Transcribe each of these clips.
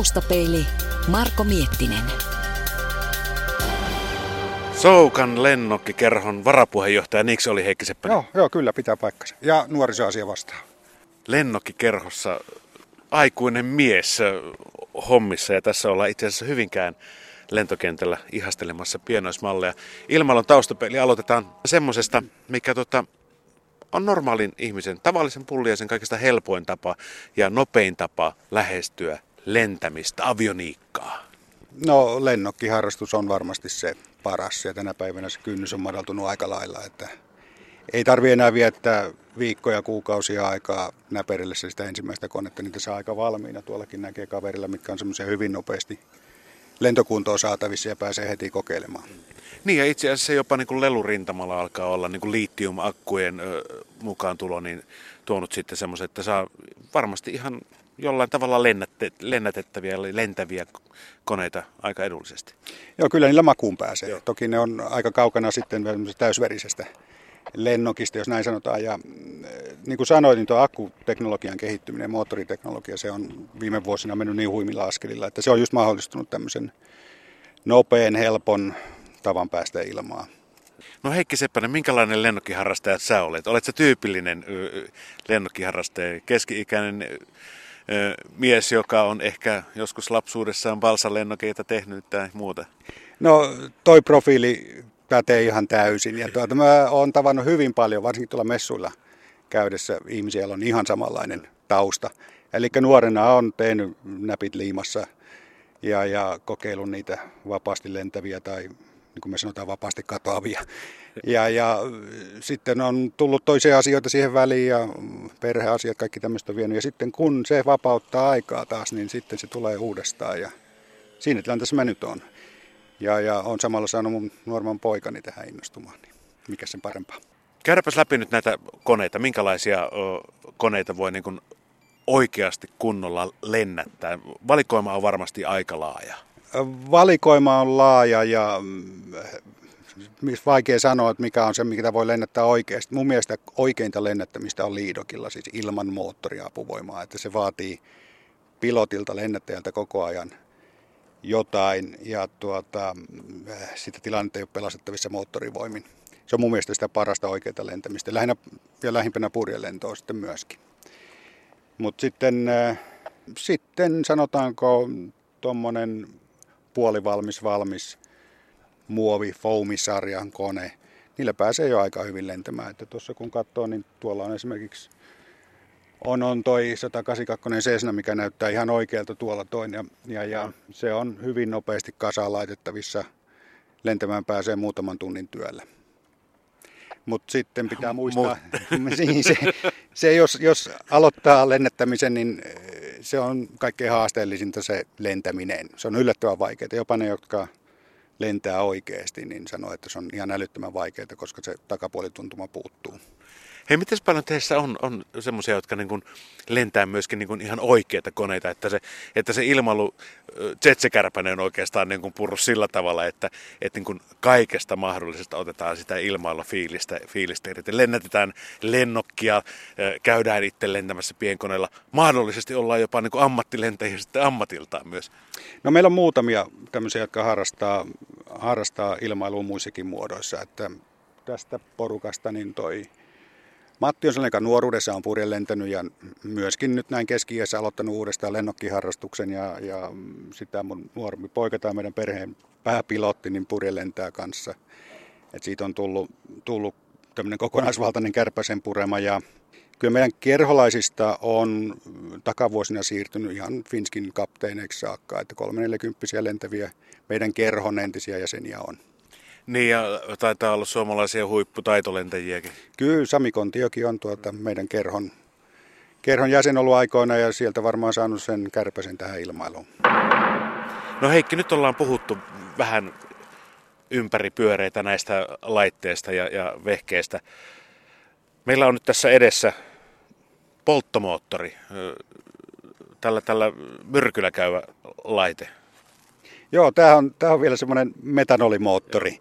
Taustapeili Marko Miettinen. Soukan lennokkikerhon varapuheenjohtaja Niksi oli Heikki Seppänen. Joo, joo, kyllä pitää paikkansa. Ja nuorisoasia vastaan. Lennokkikerhossa aikuinen mies hommissa ja tässä ollaan itse asiassa Hyvinkään lentokentällä ihastelemassa pienoismalleja. Ilmailun taustapeli aloitetaan semmoisesta, mikä tota, on normaalin ihmisen, tavallisen pulliaisen kaikista helpoin tapa ja nopein tapa lähestyä lentämistä, avioniikkaa. No lennokkiharrastus on varmasti se paras ja tänä päivänä se kynnys on madaltunut aika lailla, että ei tarvi enää viettää viikkoja, kuukausia aikaa näperillessä sitä ensimmäistä konetta, niin saa aika valmiina. Tuollakin näkee kaverilla, mitkä on semmoisia hyvin nopeasti lentokuntoon saatavissa ja pääsee heti kokeilemaan. Niin ja itse asiassa jopa niin kuin lelurintamalla alkaa olla niin kuin litiumakkujen mukaan tulo, niin tuonut sitten semmoisen, että saa varmasti ihan jollain tavalla lennätte, lennätettäviä, lentäviä koneita aika edullisesti. Joo, kyllä niillä makuun pääsee. Joo. Toki ne on aika kaukana sitten täysverisestä lennokista, jos näin sanotaan. Ja mm, niin kuin sanoin, niin tuo akkuteknologian kehittyminen ja moottoriteknologia, se on viime vuosina mennyt niin huimilla askelilla, että se on just mahdollistunut tämmöisen nopean, helpon tavan päästä ilmaa. No Heikki Seppänen, minkälainen lennokkiharrastaja sä olet? Oletko tyypillinen lennokkiharrastaja, keski-ikäinen mies, joka on ehkä joskus lapsuudessaan balsalennokeita tehnyt tai muuta? No toi profiili pätee ihan täysin. Ja tuota, mä oon tavannut hyvin paljon, varsinkin tuolla messuilla käydessä ihmisiä, on ihan samanlainen tausta. Eli nuorena on tehnyt näpit liimassa ja, ja kokeillut niitä vapaasti lentäviä tai niin kuin me sanotaan vapaasti katoavia. Ja, ja sitten on tullut toisia asioita siihen väliin ja perheasiat, kaikki tämmöistä on vienyt. Ja sitten kun se vapauttaa aikaa taas, niin sitten se tulee uudestaan ja siinä tilanteessa mä nyt on. Ja, ja on samalla saanut mun nuorman poikani tähän innostumaan, niin mikä sen parempaa. Käydäpäs läpi nyt näitä koneita. Minkälaisia ö, koneita voi niin kuin oikeasti kunnolla lennättää? Valikoima on varmasti aika laaja. Valikoima on laaja ja mm, vaikea sanoa, että mikä on se, mikä voi lennättää oikeasti. Mun mielestä oikeinta lennättämistä on liidokilla, siis ilman moottoriapuvoimaa, että se vaatii pilotilta, lennättäjältä koko ajan jotain ja tuota, sitä tilannetta ei ole pelastettavissa moottorivoimin. Se on mun mielestä sitä parasta oikeaa lentämistä, lähinnä ja lähimpänä purjelentoa sitten myöskin. Mutta sitten, äh, sitten sanotaanko tuommoinen puolivalmis valmis muovi foamisarjan kone, niillä pääsee jo aika hyvin lentämään. Että tuossa kun katsoo, niin tuolla on esimerkiksi on, on toi 182 Cessna, mikä näyttää ihan oikealta tuolla toin. Ja, ja, ja se on hyvin nopeasti kasaan laitettavissa. Lentämään pääsee muutaman tunnin työllä. Mutta sitten pitää muistaa, niin se, se jos, jos aloittaa lennättämisen, niin se on kaikkein haasteellisinta se lentäminen. Se on yllättävän vaikeaa. Jopa ne, jotka lentää oikeasti, niin sanoo, että se on ihan älyttömän vaikeaa, koska se takapuolituntuma puuttuu. Hei, miten paljon teissä on, on semmoisia, jotka niin kuin lentää myöskin niin kuin ihan oikeita koneita, että se, että se ilmailu Jetsekärpänen on oikeastaan niin kuin purru sillä tavalla, että, että niin kuin kaikesta mahdollisesta otetaan sitä ilmailla fiilistä, fiilistä irti. Lennätetään lennokkia, käydään itse lentämässä pienkoneella. Mahdollisesti ollaan jopa niin kuin ammattilentäjiä sitten ammatiltaan myös. No meillä on muutamia tämmöisiä, jotka harrastaa, harrastaa ilmailua muissakin muodoissa, että tästä porukasta niin toi Matti on sellainen, joka nuoruudessa on purjelentänyt ja myöskin nyt näin keski aloittanut uudestaan lennokkiharrastuksen ja, ja sitä mun nuorempi poika tai meidän perheen pääpilotti niin purjelentää kanssa. Et siitä on tullut, tullut tämmöinen kokonaisvaltainen kärpäsen purema ja kyllä meidän kerholaisista on takavuosina siirtynyt ihan Finskin kapteeneiksi saakka, että 340 lentäviä meidän kerhon entisiä jäseniä on. Niin ja taitaa olla suomalaisia huipputaitolentäjiäkin. Kyllä, Sami Kontiokin on tuota meidän kerhon, kerhon jäsen ollut aikoina ja sieltä varmaan saanut sen kärpäsen tähän ilmailuun. No Heikki, nyt ollaan puhuttu vähän ympäripyöreitä näistä laitteista ja, ja vehkeistä. Meillä on nyt tässä edessä polttomoottori, tällä, tällä myrkyllä käyvä laite. Joo, tämä on, tämä on vielä semmoinen metanolimoottori.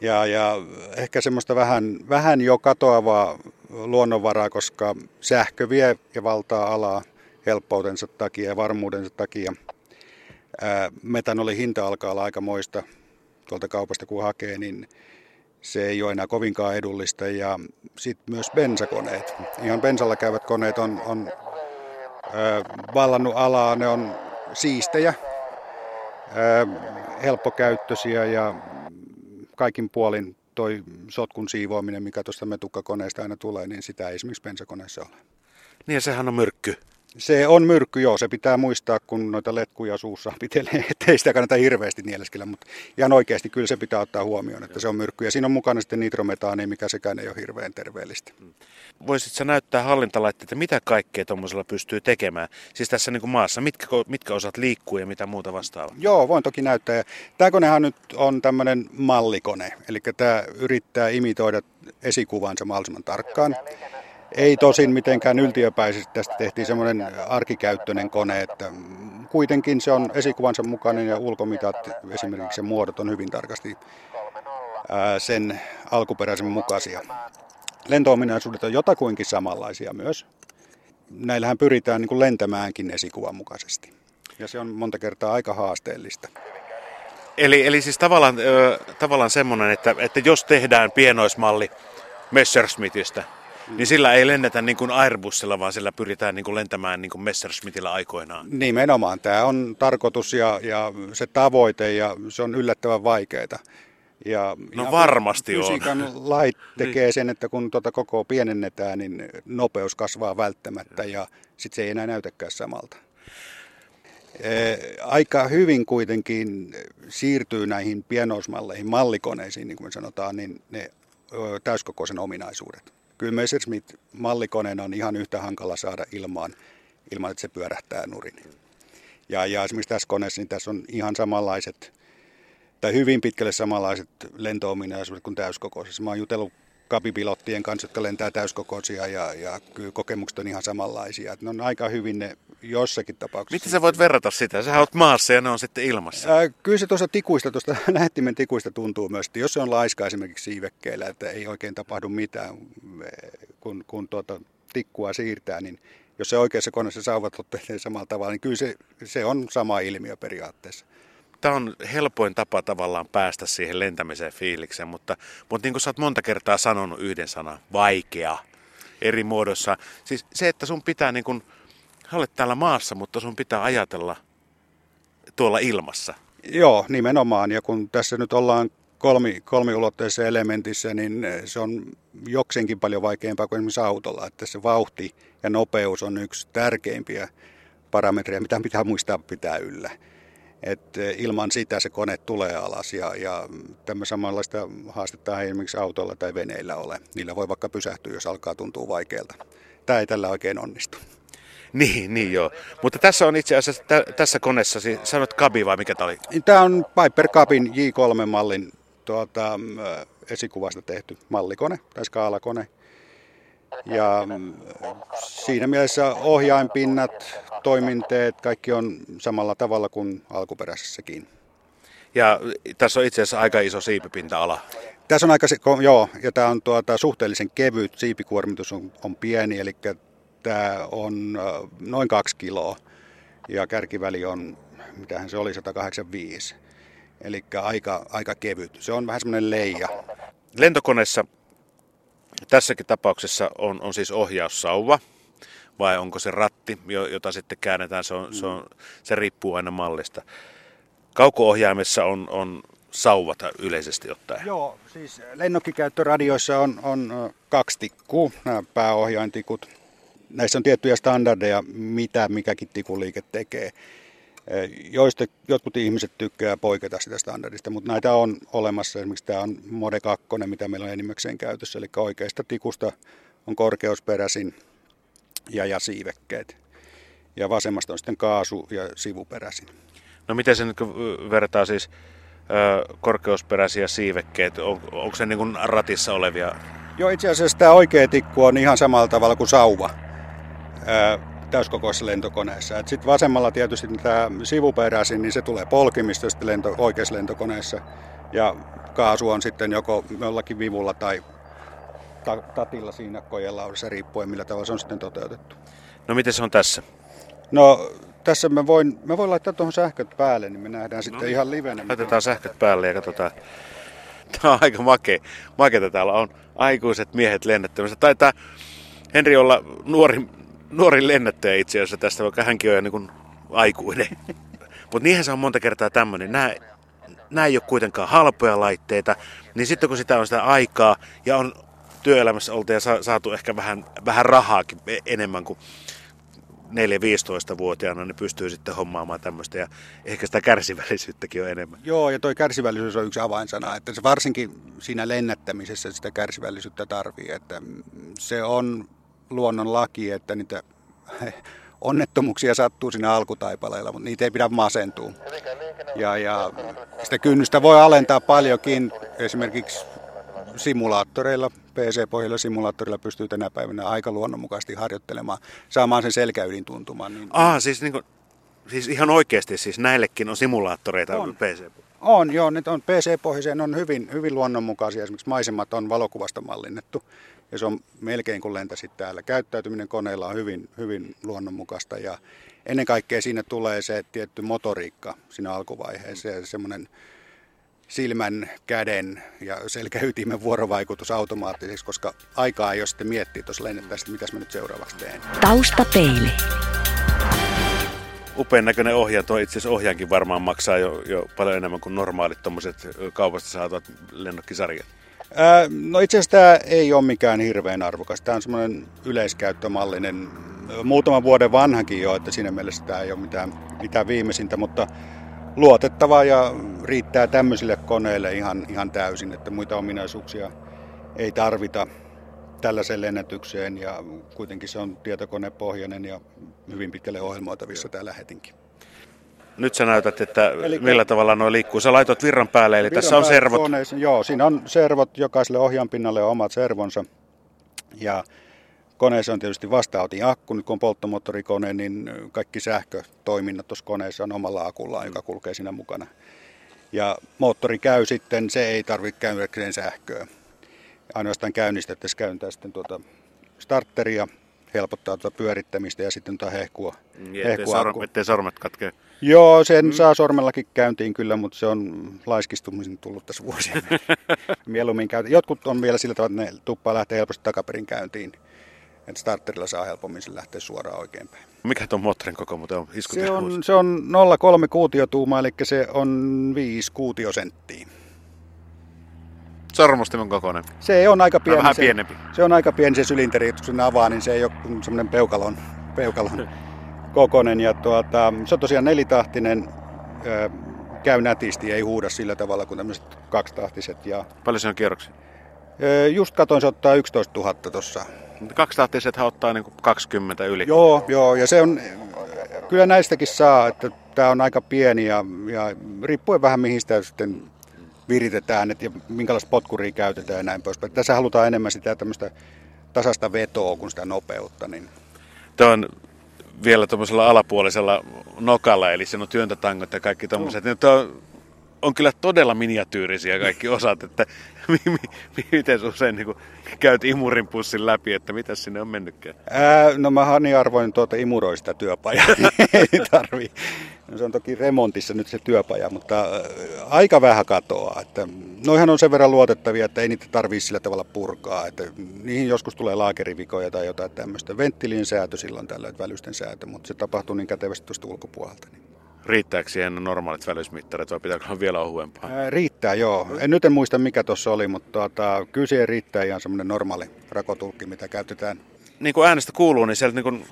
Ja, ja ehkä semmoista vähän, vähän jo katoavaa luonnonvaraa, koska sähkö vie ja valtaa alaa helppoutensa takia ja varmuudensa takia. metanolin hinta alkaa olla aika moista tuolta kaupasta kun hakee, niin se ei ole enää kovinkaan edullista. Ja sitten myös bensakoneet. Ihan bensalla käyvät koneet on, on vallannut alaa, ne on siistejä, helppokäyttöisiä ja kaikin puolin toi sotkun siivoaminen, mikä tuosta metukkakoneesta aina tulee, niin sitä ei esimerkiksi bensakoneessa ole. Niin ja sehän on myrkky. Se on myrkky, joo. Se pitää muistaa, kun noita letkuja suussa pitelee, ettei sitä kannata hirveästi nieleskellä. Mutta ihan oikeasti kyllä se pitää ottaa huomioon, että se on myrkky. Ja siinä on mukana sitten nitrometaani, mikä sekään ei ole hirveän terveellistä. Voisitko sä näyttää hallintalaitteita, mitä kaikkea tuommoisella pystyy tekemään? Siis tässä niin kuin maassa, mitkä, mitkä osat liikkuu ja mitä muuta vastaavaa? Joo, voin toki näyttää. Tämä konehan nyt on tämmöinen mallikone. Eli tämä yrittää imitoida esikuvansa mahdollisimman tarkkaan. Ei tosin mitenkään yltiöpäisesti, tästä tehtiin semmoinen arkikäyttöinen kone, että kuitenkin se on esikuvansa mukainen ja ulkomitat, esimerkiksi se muodot on hyvin tarkasti sen alkuperäisen mukaisia. Lentoominaisuudet on jotakuinkin samanlaisia myös. Näillähän pyritään niin kuin lentämäänkin esikuvan mukaisesti. Ja se on monta kertaa aika haasteellista. Eli, eli siis tavallaan, tavallaan semmoinen, että, että jos tehdään pienoismalli Messerschmittistä, niin sillä ei lennetä niin kuin Airbusilla, vaan sillä pyritään niin kuin lentämään niin kuin Messerschmittillä aikoinaan. Nimenomaan. Tämä on tarkoitus ja, ja se tavoite ja se on yllättävän vaikeaa. Ja no varmasti on. Fysiikan lait tekee niin. sen, että kun tuota koko pienennetään, niin nopeus kasvaa välttämättä ja sitten se ei enää näytäkään samalta. Aika hyvin kuitenkin siirtyy näihin pienoismalleihin, mallikoneisiin, niin kuin me sanotaan, niin ne täyskokoisen ominaisuudet kyllä Messerschmitt mallikoneen on ihan yhtä hankala saada ilmaan, ilman että se pyörähtää nurin. Ja, ja esimerkiksi tässä koneessa niin tässä on ihan samanlaiset, tai hyvin pitkälle samanlaiset lentoominaisuudet kuin täyskokoisessa. Mä oon jutellut kapipilottien kanssa, jotka lentää täyskokoisia ja, ja kyllä kokemukset on ihan samanlaisia. Että ne on aika hyvin ne jossakin tapauksessa. Miten sä voit verrata sitä? Sä oot maassa ja ne on sitten ilmassa. Ää, kyllä se tuossa tikuista, tuosta nähtimen tikuista tuntuu myös, että jos se on laiska esimerkiksi siivekkeillä, että ei oikein tapahdu mitään, kun, kun tuota tikkua siirtää, niin jos se oikeassa koneessa sauvat ottelee samalla tavalla, niin kyllä se, se on sama ilmiö periaatteessa tämä on helpoin tapa tavallaan päästä siihen lentämiseen fiilikseen, mutta, mutta niin kuin sä oot monta kertaa sanonut yhden sanan, vaikea eri muodossa. Siis se, että sun pitää niin kuin, olet täällä maassa, mutta sun pitää ajatella tuolla ilmassa. Joo, nimenomaan. Ja kun tässä nyt ollaan kolmi, kolmiulotteisessa elementissä, niin se on jokseenkin paljon vaikeampaa kuin esimerkiksi autolla. Että se vauhti ja nopeus on yksi tärkeimpiä parametreja, mitä pitää muistaa pitää yllä. Et ilman sitä se kone tulee alas ja, ja tämä samanlaista haastetta ei esimerkiksi autolla tai veneillä ole. Niillä voi vaikka pysähtyä, jos alkaa tuntua vaikealta. Tämä ei tällä oikein onnistu. Niin, niin joo. Mutta tässä on itse asiassa tä, tässä koneessa, siis sanot Kabi vai mikä tämä oli? Tämä on Piper Cabin J3-mallin tuota, esikuvasta tehty mallikone tai skaalakone. Ja siinä mielessä ohjainpinnat, toiminteet, kaikki on samalla tavalla kuin alkuperäisessäkin. Ja tässä on itse asiassa aika iso siipipinta-ala. Tässä on aika, joo, ja tämä on tuota, suhteellisen kevyt, siipikuormitus on, on pieni, eli tämä on noin kaksi kiloa ja kärkiväli on, mitähän se oli, 185. Eli aika, aika kevyt. Se on vähän semmoinen leija. Lentokoneessa tässäkin tapauksessa on, on siis ohjaussauva, vai onko se ratti, jota sitten käännetään, se, on, se, on, se riippuu aina mallista. Kauko-ohjaimessa on, on sauvat yleisesti ottaen. Joo, siis lennokkikäyttöradioissa on, on kaksi tikkua, nämä pääohjaintikut. Näissä on tiettyjä standardeja, mitä mikäkin tikuliike tekee. Joista jotkut ihmiset tykkää poiketa sitä standardista, mutta näitä on olemassa. Esimerkiksi tämä on Mode 2, mitä meillä on enimmäkseen käytössä. Eli oikeasta tikusta on korkeusperäisin ja, ja siivekkeet. Ja vasemmasta on sitten kaasu ja sivuperäisin. No miten se nyt vertaa siis ö, korkeusperäisiä siivekkeet? On, onko se niin ratissa olevia? Joo, itse asiassa tämä oikea tikku on ihan samalla tavalla kuin sauva täyskokoisessa lentokoneessa. Sitten vasemmalla tietysti tämä sivuperäisin, niin se tulee polkimista sitten lento, oikeassa lentokoneessa. Ja kaasu on sitten joko jollakin vivulla tai tatilla siinä kojelaudassa riippuen millä tavalla se on sitten toteutettu. No miten se on tässä? No tässä me voin, me voin laittaa tuohon sähköt päälle, niin me nähdään sitten ihan livenä. Laitetaan sähköt päälle ja katsotaan. Tämä on aika makea. Makeata täällä on aikuiset miehet lennättämässä. Taitaa Henri olla nuori, nuori lennättäjä itse asiassa tästä, vaikka hänkin on jo niin kuin aikuinen. Mutta niinhän se on monta kertaa tämmöinen. Nämä, nämä ei ole kuitenkaan halpoja laitteita, niin sitten kun sitä on sitä aikaa ja on työelämässä oltu ja saatu ehkä vähän, vähän rahaakin e- enemmän kuin 4-15-vuotiaana, niin pystyy sitten hommaamaan tämmöistä ja ehkä sitä kärsivällisyyttäkin on enemmän. Joo, ja toi kärsivällisyys on yksi avainsana, että se varsinkin siinä lennättämisessä sitä kärsivällisyyttä tarvii, että se on luonnon laki, että niitä onnettomuuksia sattuu siinä alkutaipaleella, mutta niitä ei pidä masentua. Ja, ja sitä kynnystä voi alentaa paljonkin, esimerkiksi simulaattoreilla, PC-pohjalla simulaattorilla pystyy tänä päivänä aika luonnonmukaisesti harjoittelemaan, saamaan sen selkäydin tuntumaan. Niin... Ah, siis, niin kuin, siis ihan oikeasti siis näillekin on simulaattoreita on. PC? On, joo, ne on PC-pohjaiseen, on hyvin, hyvin luonnonmukaisia. Esimerkiksi maisemat on valokuvasta mallinnettu ja se on melkein kuin lentäsit täällä. Käyttäytyminen koneella on hyvin, hyvin luonnonmukaista ja ennen kaikkea siinä tulee se tietty motoriikka siinä alkuvaiheessa ja semmoinen silmän, käden ja selkäytimen vuorovaikutus automaattiseksi, koska aikaa ei ole sitten miettiä tuossa lennettäessä, että mitäs mä nyt seuraavaksi teen. Taustapeili. Upean näköinen ohjaaja, tuo itse asiassa ohjaankin varmaan maksaa jo, jo paljon enemmän kuin normaalit tuommoiset kaupasta saatavat lennokkisarjat. Ää, no itse asiassa tämä ei ole mikään hirveän arvokas. Tämä on semmoinen yleiskäyttömallinen, muutaman vuoden vanhankin jo, että siinä mielessä tämä ei ole mitään, mitään viimeisintä, mutta luotettava ja riittää tämmöisille koneille ihan, ihan täysin, että muita ominaisuuksia ei tarvita tällaiseen lennätykseen ja kuitenkin se on tietokonepohjainen ja hyvin pitkälle ohjelmoitavissa tämä lähetinkin. Nyt sä näytät, että eli, millä tavalla nuo liikkuu. Sä laitot virran päälle, eli virran tässä on servot. Koneessa, joo, siinä on servot, jokaiselle ohjaanpinnalle on omat servonsa. Ja koneessa on tietysti vastaanotin akku, nyt kun on polttomoottorikone, niin kaikki sähkötoiminnat tuossa koneessa on omalla akullaan, joka kulkee siinä mukana. Ja moottori käy sitten, se ei tarvitse käydäkseen sähköä. Ainoastaan käynnistettäisiin käyntää sitten tuota starteria, helpottaa tuota pyörittämistä ja sitten tuota hehkua. Niin, ettei, sorm, ettei sormet katkee. Joo, sen mm. saa sormellakin käyntiin kyllä, mutta se on laiskistumisen tullut tässä vuosien. Mieluummin käy. Jotkut on vielä sillä tavalla, että ne tuppaa lähtee helposti takaperin käyntiin. Että starterilla saa helpommin sen lähteä suoraan oikeinpäin. Mikä tuon moottorin koko muuten on? Se on, se on 0,3 kuutiotuuma, eli se on 5 kuutiosenttiä. Sormustimen kokoinen. Se on aika pieni. Vähän pienempi. Se, se on aika pieni se sylinteri, kun sen avaa, niin se ei ole semmoinen peukalon, peukalon kokonen. Ja tuota, se on tosiaan nelitahtinen, käy nätisti, ei huuda sillä tavalla kuin tämmöiset kaksitahtiset. Ja, Paljon se on kierroksia? just katoin, se ottaa 11 000 tuossa. Kaksitahtisethan ottaa niin 20 yli. Joo, joo, ja se on, kyllä näistäkin saa, että tämä on aika pieni ja, ja riippuen vähän mihin sitä sitten viritetään että, ja minkälaista potkuria käytetään ja näin poispäin. Tässä halutaan enemmän sitä tämmöistä tasasta vetoa kuin sitä nopeutta. Niin. Tämä on vielä tuommoisella alapuolisella nokalla, eli sen on työntötangot ja kaikki tuommoiset. Mm. On, on kyllä todella miniatyyrisiä kaikki osat, että mi, mi, miten usein niin käyt imurin pussin läpi, että mitä sinne on mennytkään? Ää, no mä arvoin tuota imuroista työpajaa, ei tarvii. No, se on toki remontissa nyt se työpaja, mutta aika vähän katoaa. Että noihan on sen verran luotettavia, että ei niitä tarvitse sillä tavalla purkaa. Että niihin joskus tulee laakerivikoja tai jotain tämmöistä. Venttilin säätö silloin tällöin, välysten säätö, mutta se tapahtuu niin kätevästi tuosta ulkopuolelta. Niin. Riittääkö siihen normaalit välysmittarit vai pitääkö olla vielä ohuempaa? Ää, riittää, joo. En nyt en muista mikä tuossa oli, mutta tuota, kyllä siihen riittää ihan semmoinen normaali rakotulkki, mitä käytetään. Niin kuin äänestä kuuluu, niin sieltä niin kuin...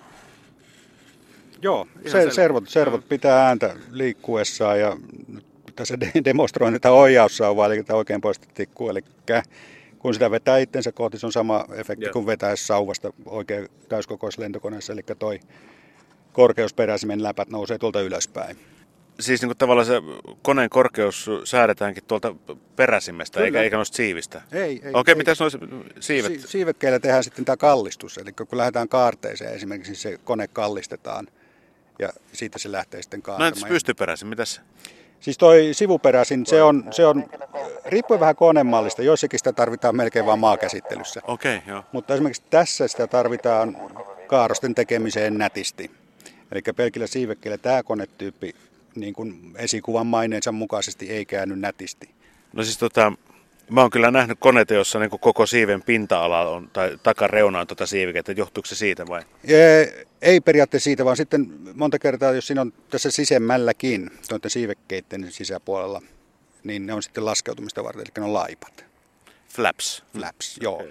Joo, se, servot, servot pitää ääntä liikkuessaan ja tässä demonstroin tätä ohjaussauvaa, eli tämä oikein poista tikkuu, eli kun sitä vetää itsensä kohti, se on sama efekti Joo. kuin vetäisi sauvasta oikein täyskokoisessa lentokoneessa, eli toi korkeusperäisimen läpät nousee tuolta ylöspäin. Siis niin kuin tavallaan se koneen korkeus säädetäänkin tuolta peräsimestä, eikä, eikä noista siivistä? Ei, ei. Okei, okay, mitäs noissa siivet? Si- siivekkeillä tehdään sitten tämä kallistus, eli kun lähdetään kaarteeseen esimerkiksi, niin se kone kallistetaan ja siitä se lähtee sitten kaartamaan. No entäs pystyperäisin, mitäs? Siis toi sivuperäisin, se on, se on riippuen vähän konemallista, joissakin sitä tarvitaan melkein vain maakäsittelyssä. Okei, okay, joo. Mutta esimerkiksi tässä sitä tarvitaan kaarosten tekemiseen nätisti. Eli pelkillä siivekkeillä tämä konetyyppi niin kuin esikuvan maineensa mukaisesti ei käänny nätisti. No siis tota, mä oon kyllä nähnyt koneita, jossa niin koko siiven pinta-ala on, tai takareuna on tuota siivikettä. Johtuuko se siitä vai? Ei, ei periaatteessa siitä, vaan sitten monta kertaa, jos siinä on tässä sisemmälläkin, tuoiden siivekkeiden sisäpuolella, niin ne on sitten laskeutumista varten, eli ne on laipat. Flaps. Flaps, joo.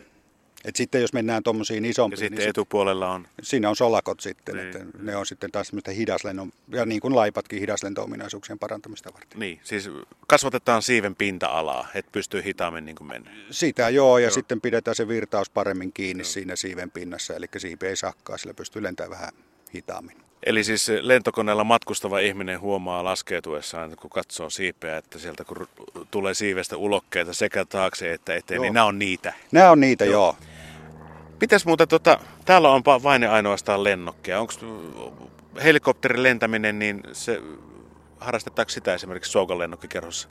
Et sitten jos mennään tuommoisiin isompiin... Ja sitten niin etupuolella on... Siinä on solakot sitten, niin. että ne on sitten taas semmoista hidaslennon, ja niin kuin laipatkin hidaslento-ominaisuuksien parantamista varten. Niin, siis kasvatetaan siiven pinta-alaa, että pystyy hitaammin niin kuin mennä. Sitä joo, ja joo. sitten pidetään se virtaus paremmin kiinni joo. siinä siiven pinnassa, eli siipi ei sakkaa, sillä pystyy lentämään vähän hitaammin. Eli siis lentokoneella matkustava ihminen huomaa laskeutuessaan, kun katsoo siipeä, että sieltä kun tulee siivestä ulokkeita sekä taakse että eteen, joo. niin nämä on niitä. Nämä on niitä, joo. joo. Pitäis muuten, tota, täällä on vain ainoastaan lennokkeja. Onko helikopterin lentäminen, niin se, harrastetaanko sitä esimerkiksi Soukan lennokkikerhossa?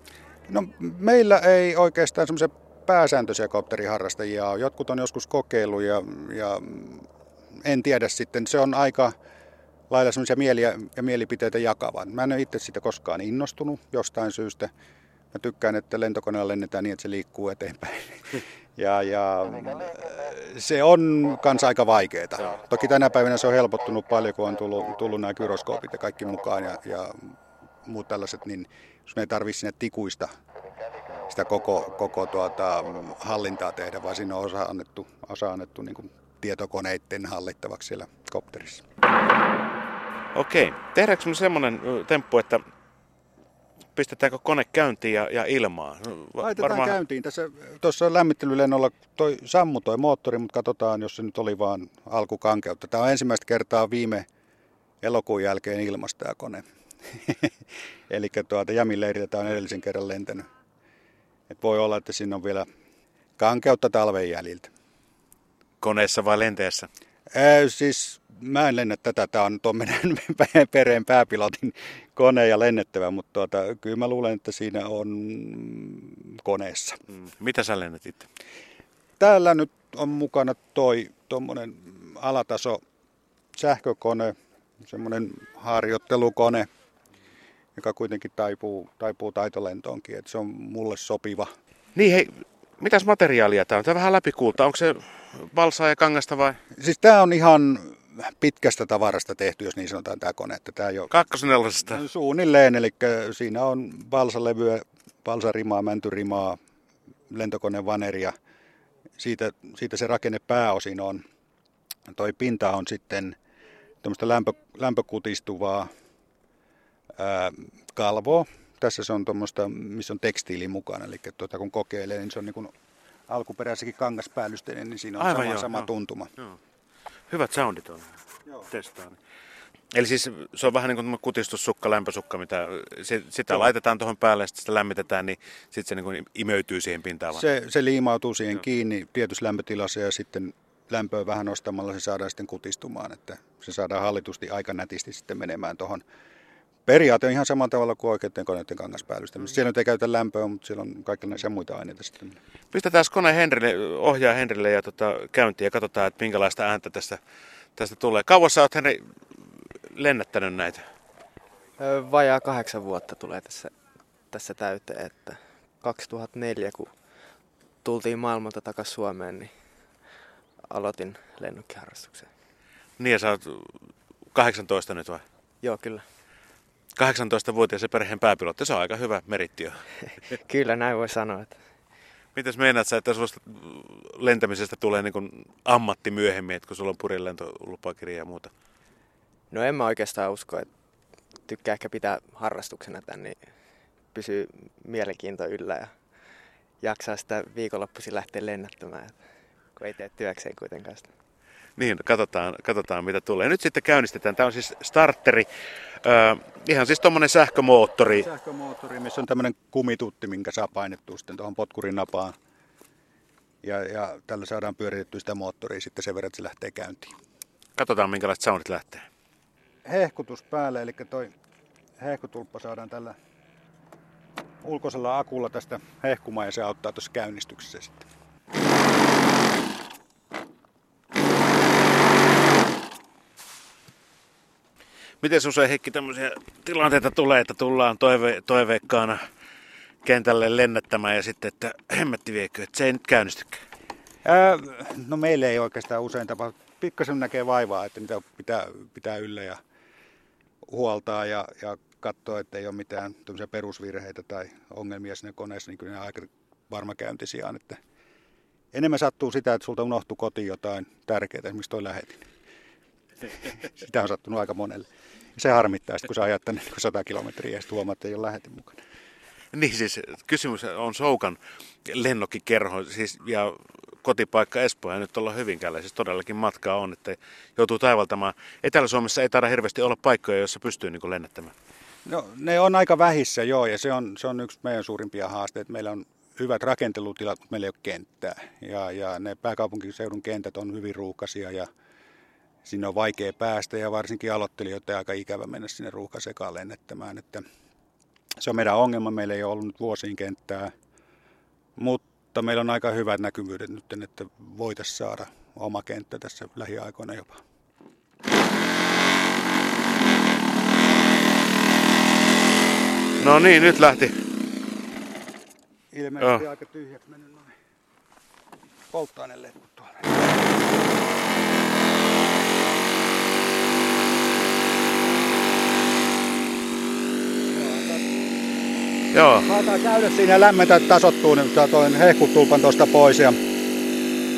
No meillä ei oikeastaan semmoisia pääsääntöisiä kopteriharrastajia ole. Jotkut on joskus kokeillut ja, ja en tiedä sitten. Se on aika lailla semmoisia mieliä ja mielipiteitä jakavan. Mä en ole itse siitä koskaan innostunut jostain syystä. Mä tykkään, että lentokoneella lennetään niin, että se liikkuu eteenpäin. Ja, ja se on kans aika vaikeaa. Toki tänä päivänä se on helpottunut paljon, kun on tullut, tullut nämä gyroskoopit ja kaikki mukaan ja, ja muut tällaiset, niin sun ei tarvitse sinne tikuista sitä koko, koko tuota, hallintaa tehdä, vaan siinä on osa annettu, osa annettu niin kuin tietokoneiden hallittavaksi siellä kopterissa. Okei. Tehdäänkö me semmoinen temppu, että pistetäänkö kone käyntiin ja, ja ilmaan? Laitetaan Varmaan... käyntiin. Tässä, tuossa lämmittelylennolla toi, sammu toi moottori, mutta katsotaan, jos se nyt oli vaan alkukankeutta. Tämä on ensimmäistä kertaa viime elokuun jälkeen ilmasta tämä kone. Eli tuota, Jämin leiriltä tämä on edellisen kerran lentänyt. Et voi olla, että siinä on vielä kankeutta talven jäljiltä. Koneessa vai lenteessä? Ää, siis mä en lennä tätä, tämä on tuon meidän pereen pääpilotin kone ja lennettävä, mutta tuota, kyllä mä luulen, että siinä on koneessa. Mm. Mitä sä lennät itse? Täällä nyt on mukana toi tuommoinen alataso sähkökone, semmoinen harjoittelukone, joka kuitenkin taipuu, taipuu taitolentoonkin, että se on mulle sopiva. Niin hei, mitäs materiaalia tämä on? Tämä vähän läpikuulta. Onko se valsaa ja kangasta vai? Siis tämä on ihan pitkästä tavarasta tehty, jos niin sanotaan tämä kone. Että tämä jo Kakkosnelosesta? Suunnilleen, eli siinä on balsalevyä, balsarimaa, mäntyrimaa, lentokone vaneria. Siitä, siitä se rakenne pääosin on. Toi pinta on sitten tämmöistä lämpö, lämpökutistuvaa ää, kalvoa. Tässä se on tuommoista, missä on tekstiili mukana, eli tuota, kun kokeilee, niin se on niin kuin alkuperäisessäkin kangaspäällysteinen, niin siinä on Aivan sama, joo, sama joo. tuntuma. Joo. Hyvät soundit on. Joo. Testaan. Eli siis se on vähän niin kuin kutistussukka, lämpösukka, mitä sitä Joo. laitetaan tuohon päälle ja sitten sitä lämmitetään, niin sitten se niin kuin imeytyy siihen pintaan. Se, se liimautuu siihen Joo. kiinni tietyssä lämpötilassa ja sitten lämpöä vähän nostamalla se saadaan sitten kutistumaan, että se saadaan hallitusti aika nätisti sitten menemään tuohon. Periaate on ihan samalla tavalla kuin oikeiden koneiden kangaspäällystä. Mm. Siellä nyt ei käytä lämpöä, mutta siellä on kaikenlaisia muita aineita sitten. Pistetään kone Henrille, ohjaa Henrille ja tota, käyntiin ja katsotaan, että minkälaista ääntä tästä, tästä tulee. Kauan sä oot Henri lennättänyt näitä? Vajaa kahdeksan vuotta tulee tässä, tässä täyteen, että 2004 kun tultiin maailmalta takaisin Suomeen, niin aloitin lennokkiharrastuksen. Niin ja sä oot 18 nyt vai? Joo, kyllä. 18-vuotias se perheen pääpilotti, se on aika hyvä merittio. kyllä, näin voi sanoa. Että... Mitäs meinaat sä, että susta lentämisestä tulee niin kuin ammatti myöhemmin, että kun sulla on purilentolupakirja ja muuta? No en mä oikeastaan usko, että tykkää ehkä pitää harrastuksena tämän, niin pysyy mielenkiinto yllä ja jaksaa sitä viikonloppuisin lähteä lennättämään, kun ei tee työkseen kuitenkaan sitä. Niin, katsotaan, katsotaan mitä tulee. Nyt sitten käynnistetään. Tämä on siis starteri. Öö, ihan siis tuommoinen sähkömoottori. Sähkömoottori, missä on tämmöinen kumitutti, minkä saa painettua sitten tuohon potkurin napaan. Ja, ja tällä saadaan pyöritettyä sitä moottoria sitten sen verran, että se lähtee käyntiin. Katsotaan minkälaiset soundit lähtee hehkutus päälle, eli toi hehkutulppa saadaan tällä ulkoisella akulla tästä hehkumaan ja se auttaa tuossa käynnistyksessä sitten. Miten usein Heikki tämmöisiä tilanteita tulee, että tullaan toive, toiveikkaana kentälle lennättämään ja sitten, että hemmetti viekö, että se ei nyt käynnistykään? Ää, no meille ei oikeastaan usein tapa. Pikkasen näkee vaivaa, että niitä pitää, pitää yllä ja huoltaa ja, ja katsoa, että ei ole mitään perusvirheitä tai ongelmia siinä koneessa, niin kyllä ne aika varmakäyntisiä on. Että enemmän sattuu sitä, että sulta unohtuu kotiin jotain tärkeää, esimerkiksi toi lähetin. Sitä on sattunut aika monelle. Se harmittaa, kun sä ajat tänne 100 kilometriä ja sitten huomaat, että ei ole lähetin mukana. Niin siis kysymys on Soukan lennokkikerho siis, ja kotipaikka Espoo ja nyt ollaan Hyvinkäällä. Siis todellakin matkaa on, että joutuu taivaltamaan. Etelä-Suomessa ei taida hirveästi olla paikkoja, joissa pystyy niin lennättämään. No, ne on aika vähissä, joo, ja se on, se on yksi meidän suurimpia haasteita. Meillä on hyvät rakentelutilat, mutta meillä ei ole kenttää. Ja, ja ne pääkaupunkiseudun kentät on hyvin ruuhkaisia ja sinne on vaikea päästä ja varsinkin aloittelijoiden aika ikävä mennä sinne ruuhkasekaan lennettämään. Että se on meidän ongelma. Meillä ei ole ollut nyt vuosiin kenttää, mutta meillä on aika hyvät näkyvyydet nyt, että voitaisiin saada oma kenttä tässä lähiaikoina jopa. No niin, nyt lähti. Ilmeisesti Joo. aika tyhjäksi mennyt noin polttoaineletut tuolla. Joo. Saadaan käydä siinä ja lämmetä, että tasottuu, niin toinen hehkutulpan tuosta pois ja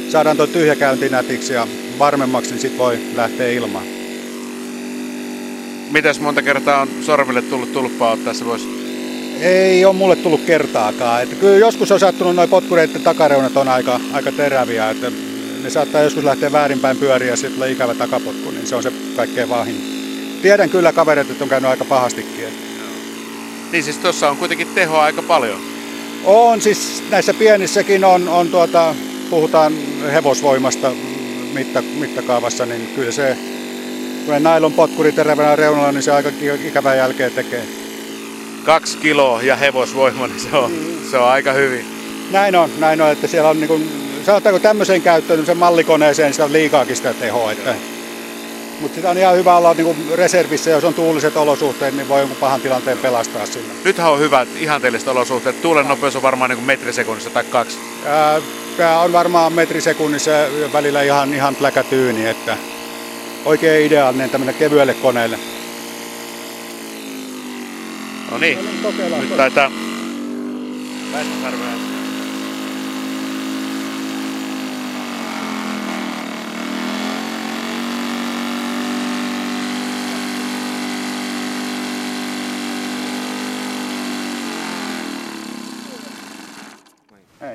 saadaan tuo tyhjä käynti nätiksi ja varmemmaksi, niin sit voi lähteä ilmaan. Mitäs monta kertaa on sormille tullut tulppaa ottaa pois? Ei ole mulle tullut kertaakaan. Että kyllä joskus on sattunut noin potkureiden takareunat on aika, aika teräviä. Että ne saattaa joskus lähteä väärinpäin pyöriä ja sitten tulee ikävä takapotku, niin se on se kaikkein vahin. Tiedän kyllä kaverit, että on käynyt aika pahastikin. Niin siis tuossa on kuitenkin tehoa aika paljon. On, siis näissä pienissäkin on, on tuota, puhutaan hevosvoimasta mitta, mittakaavassa, niin kyllä se, kun nailon potkuri terävänä reunalla, niin se aika ikävän jälkeen tekee. Kaksi kiloa ja hevosvoima, niin se on, mm. se on aika hyvin. Näin on, näin on, että siellä on niin kuin, sanotaanko tämmöiseen käyttöön, niin se mallikoneeseen sitä on liikaakin sitä tehoa, että mutta sitä on ihan hyvä olla niin reservissä, jos on tuuliset olosuhteet, niin voi jonkun pahan tilanteen pelastaa sillä. Nythän on hyvät ihanteelliset olosuhteet. Tuulen nopeus on varmaan niin metrisekunnissa tai kaksi. Tämä on varmaan metrisekunnissa välillä ihan, ihan pläkätyyni, että oikein ideaalinen tämmöinen kevyelle koneelle. No niin, nyt taitaa Väestösarvea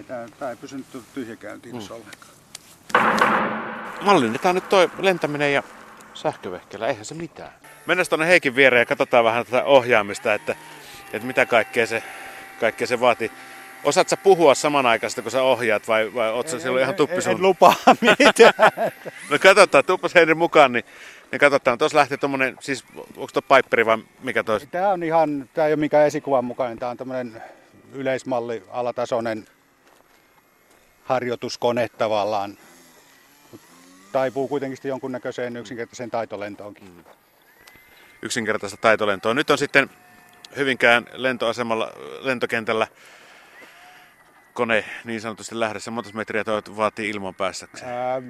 tämä, tämä ei pysynyt tyhjäkäyntiin mm. ollenkaan. Mallinnetaan nyt toi lentäminen ja sähkövehkeellä, eihän se mitään. Mennään tuonne Heikin viereen ja katsotaan vähän tätä ohjaamista, että, että mitä kaikkea se, kaikkea se vaatii. Osaat sä puhua samanaikaisesti, kun sä ohjaat, vai, vai oot sä silloin ihan tuppi En, lupaa mitään. no katsotaan, tuppas heidän mukaan, niin, niin katsotaan. Tuossa lähti tuommoinen, siis onko tuo Piperi vai mikä tuo? Tämä on ihan, tämä ei ole mikään esikuvan mukainen, tämä on tämmöinen yleismalli, alatasoinen harjoituskone tavallaan. Taipuu kuitenkin jonkunnäköiseen yksinkertaiseen taitolentoonkin. Mm. Yksinkertaista taitolentoa. Nyt on sitten Hyvinkään lentoasemalla, lentokentällä kone niin sanotusti lähdössä. Monta metriä toi vaatii ilman päässäkseen? Ää,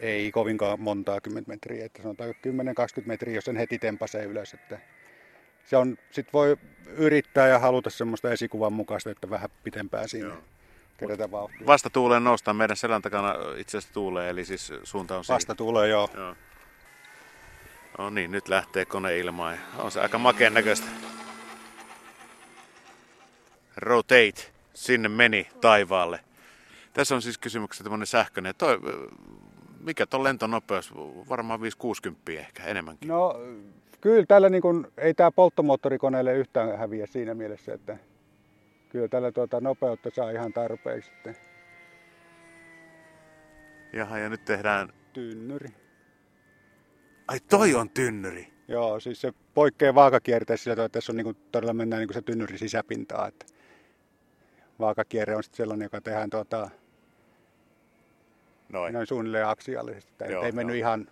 ei kovinkaan montaa kymmentä metriä. Että sanotaan 10-20 metriä, jos sen heti tempasee ylös. Että se on, sit voi yrittää ja haluta semmoista esikuvan mukaista, että vähän pitempään siinä. Joo kerätä vauhtia. Vasta tuuleen noustaan meidän selän takana itse asiassa tuulee, eli siis suunta on siinä. Vasta tuulee, joo. joo. No niin, nyt lähtee kone ilmaan. On se aika makeen näköistä. Rotate, sinne meni taivaalle. Tässä on siis kysymyksessä tämmöinen sähköinen. Toi, mikä tuon lentonopeus? Varmaan 560 ehkä enemmänkin. No kyllä tällä niin kun, ei tämä polttomoottorikoneelle yhtään häviä siinä mielessä, että kyllä tällä tuota nopeutta saa ihan tarpeeksi sitten. Jaha, ja nyt tehdään... Tynnyri. Ai toi on tynnyri? Joo, siis se poikkeaa vaakakierteessä sillä tavalla, että tässä on niin kuin, todella mennään niin kuin se tynnyri sisäpintaa. Että vaakakierre on sitten sellainen, joka tehdään tuota, noin. noin suunnilleen aksiaalisesti. Tämä ei mennyt ihan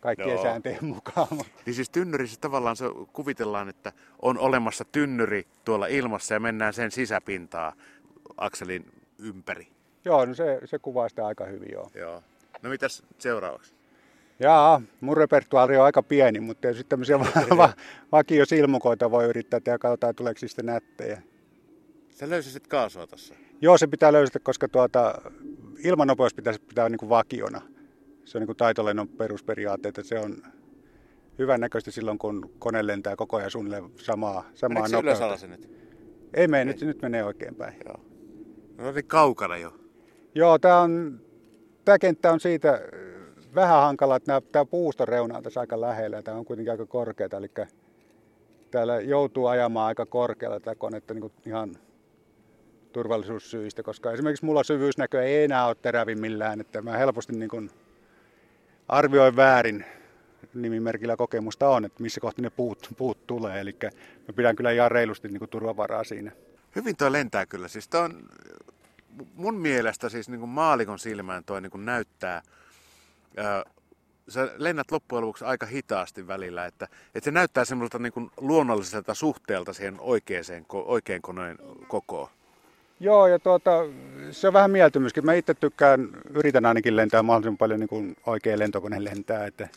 kaikkien Joo. sääntöjen mukaan. mutta- Niin siis tynnyrissä tavallaan se kuvitellaan, että on olemassa tynnyri tuolla ilmassa ja mennään sen sisäpintaa akselin ympäri. Joo, no se, se kuvaa sitä aika hyvin joo. Joo. No mitäs seuraavaksi? Jaa, mun repertuaari on aika pieni, mutta tietysti tämmöisiä va- va- vakiosilmukoita voi yrittää tehdä, katsotaan tuleeko siitä nättejä. Sä löysisit kaasua tossa. Joo, se pitää löytää, koska tuota, ilmanopeus pitäisi pitää niin kuin vakiona. Se on niin kuin taitolennon perusperiaate, että se on hyvän näköistä silloin, kun kone lentää koko ajan suunnilleen samaa, samaa Meneekö nopeutta. nyt? Ei mene, nyt, nyt menee oikein päin. Joo. No niin kaukana jo. Joo, tämä on, tämä kenttä on siitä äh, vähän hankala, että tämä puuston reuna on tässä aika lähellä tämä on kuitenkin aika korkeata, eli täällä joutuu ajamaan aika korkealla tätä konetta niin ihan turvallisuussyistä, koska esimerkiksi mulla syvyysnäkö ei enää ole terävimmillään, että mä helposti niin kuin arvioin väärin nimimerkillä kokemusta on, että missä kohti ne puut, puut tulee, eli mä pidän kyllä ihan reilusti niin kuin turvavaraa siinä. Hyvin toi lentää kyllä. Siis on, mun mielestä siis niin kuin maalikon silmään toi niin kuin näyttää, ää, sä lennät loppujen lopuksi aika hitaasti välillä, että, että se näyttää semmoiselta niin kuin luonnolliselta suhteelta siihen oikeaan, oikein koneen kokoon. Joo, ja tuota, se on vähän mieltymyskin. Mä itse tykkään, yritän ainakin lentää mahdollisimman paljon niin kuin oikea lentokone lentää, että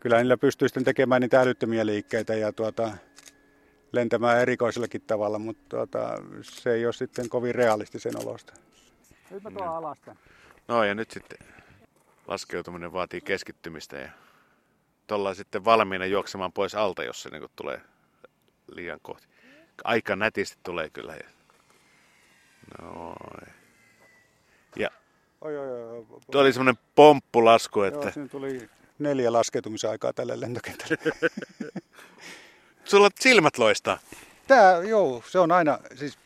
kyllä niillä pystyy sitten tekemään niitä älyttömiä liikkeitä ja tuota, lentämään erikoisellakin tavalla, mutta tuota, se ei ole sitten kovin realistisen olosta. Nyt mä tuon alasta. No ja nyt sitten laskeutuminen vaatii keskittymistä ja tuolla sitten valmiina juoksemaan pois alta, jos se niin tulee liian kohti. Aika nätisti tulee kyllä. Noin. Ja Oi, oi, oi, oi. tuo oli semmoinen pomppulasku, Joo, että siinä tuli neljä laskeutumisaikaa tälle lentokentälle. sulla silmät loistaa. Tää, joo, se on aina, siis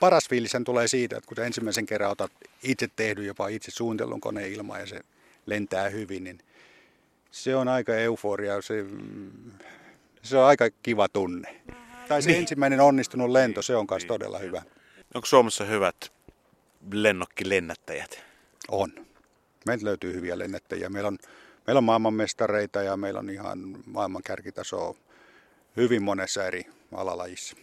paras fiilishän tulee siitä, että kun sä ensimmäisen kerran otat itse tehdyn, jopa itse suunnitellun koneen ilmaan ja se lentää hyvin, niin se on aika euforia, se, se on aika kiva tunne. Tai se niin. ensimmäinen onnistunut lento, se on myös todella hyvä. Onko Suomessa hyvät lennokkilennättäjät? On. Meiltä löytyy hyviä lennättäjiä. Meillä on, meillä on maailmanmestareita ja meillä on ihan maailman kärkitasoa hyvin monessa eri alalajissa.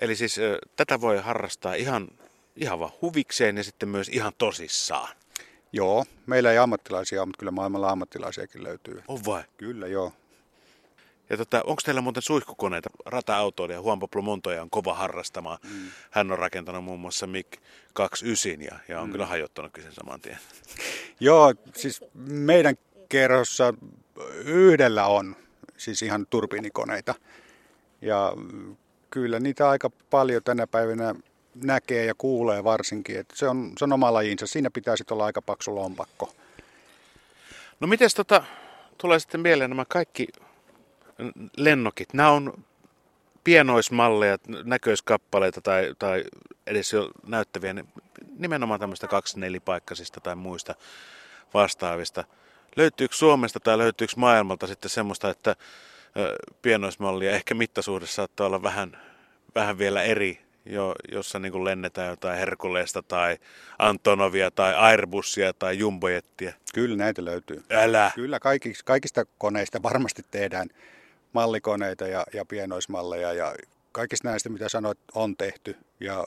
Eli siis tätä voi harrastaa ihan, ihan vaan huvikseen ja sitten myös ihan tosissaan. Joo, meillä ei ammattilaisia ole, mutta kyllä maailmalla ammattilaisiakin löytyy. On vai? Kyllä, joo. Ja tota, onko teillä muuten suihkukoneita, rata-autoilijaa, Juan Pablo Montoya on kova harrastamaan. Mm. Hän on rakentanut muun muassa MiG 29 ja, ja on mm. kyllä hajottanutkin sen saman tien. Joo, siis meidän kerhossa yhdellä on siis ihan turbiinikoneita. Ja kyllä niitä aika paljon tänä päivänä näkee ja kuulee varsinkin. Että se, on, se on oma lajinsa. Siinä pitäisi olla aika paksu lompakko. No miten tota, tulee sitten mieleen nämä kaikki lennokit? Nämä on pienoismalleja, näköiskappaleita tai, tai edes jo näyttäviä, nimenomaan tämmöistä kaksi nelipaikkaisista tai muista vastaavista. Löytyykö Suomesta tai löytyykö maailmalta sitten semmoista, että pienoismallia, ehkä mittasuhde saattaa olla vähän, vähän vielä eri, jo, jossa niin kuin lennetään jotain Herkulesta tai Antonovia tai Airbusia tai Jumbojettia. Kyllä näitä löytyy. Älä! Kyllä kaikista, kaikista koneista varmasti tehdään mallikoneita ja, ja pienoismalleja ja kaikista näistä, mitä sanoit, on tehty. Ja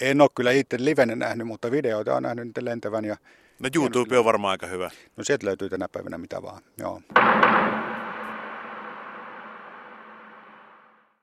en ole kyllä itse livenä nähnyt, mutta videoita on nähnyt niitä lentävän ja No YouTube on varmaan aika hyvä. no sieltä löytyy tänä päivänä mitä vaan. Joo.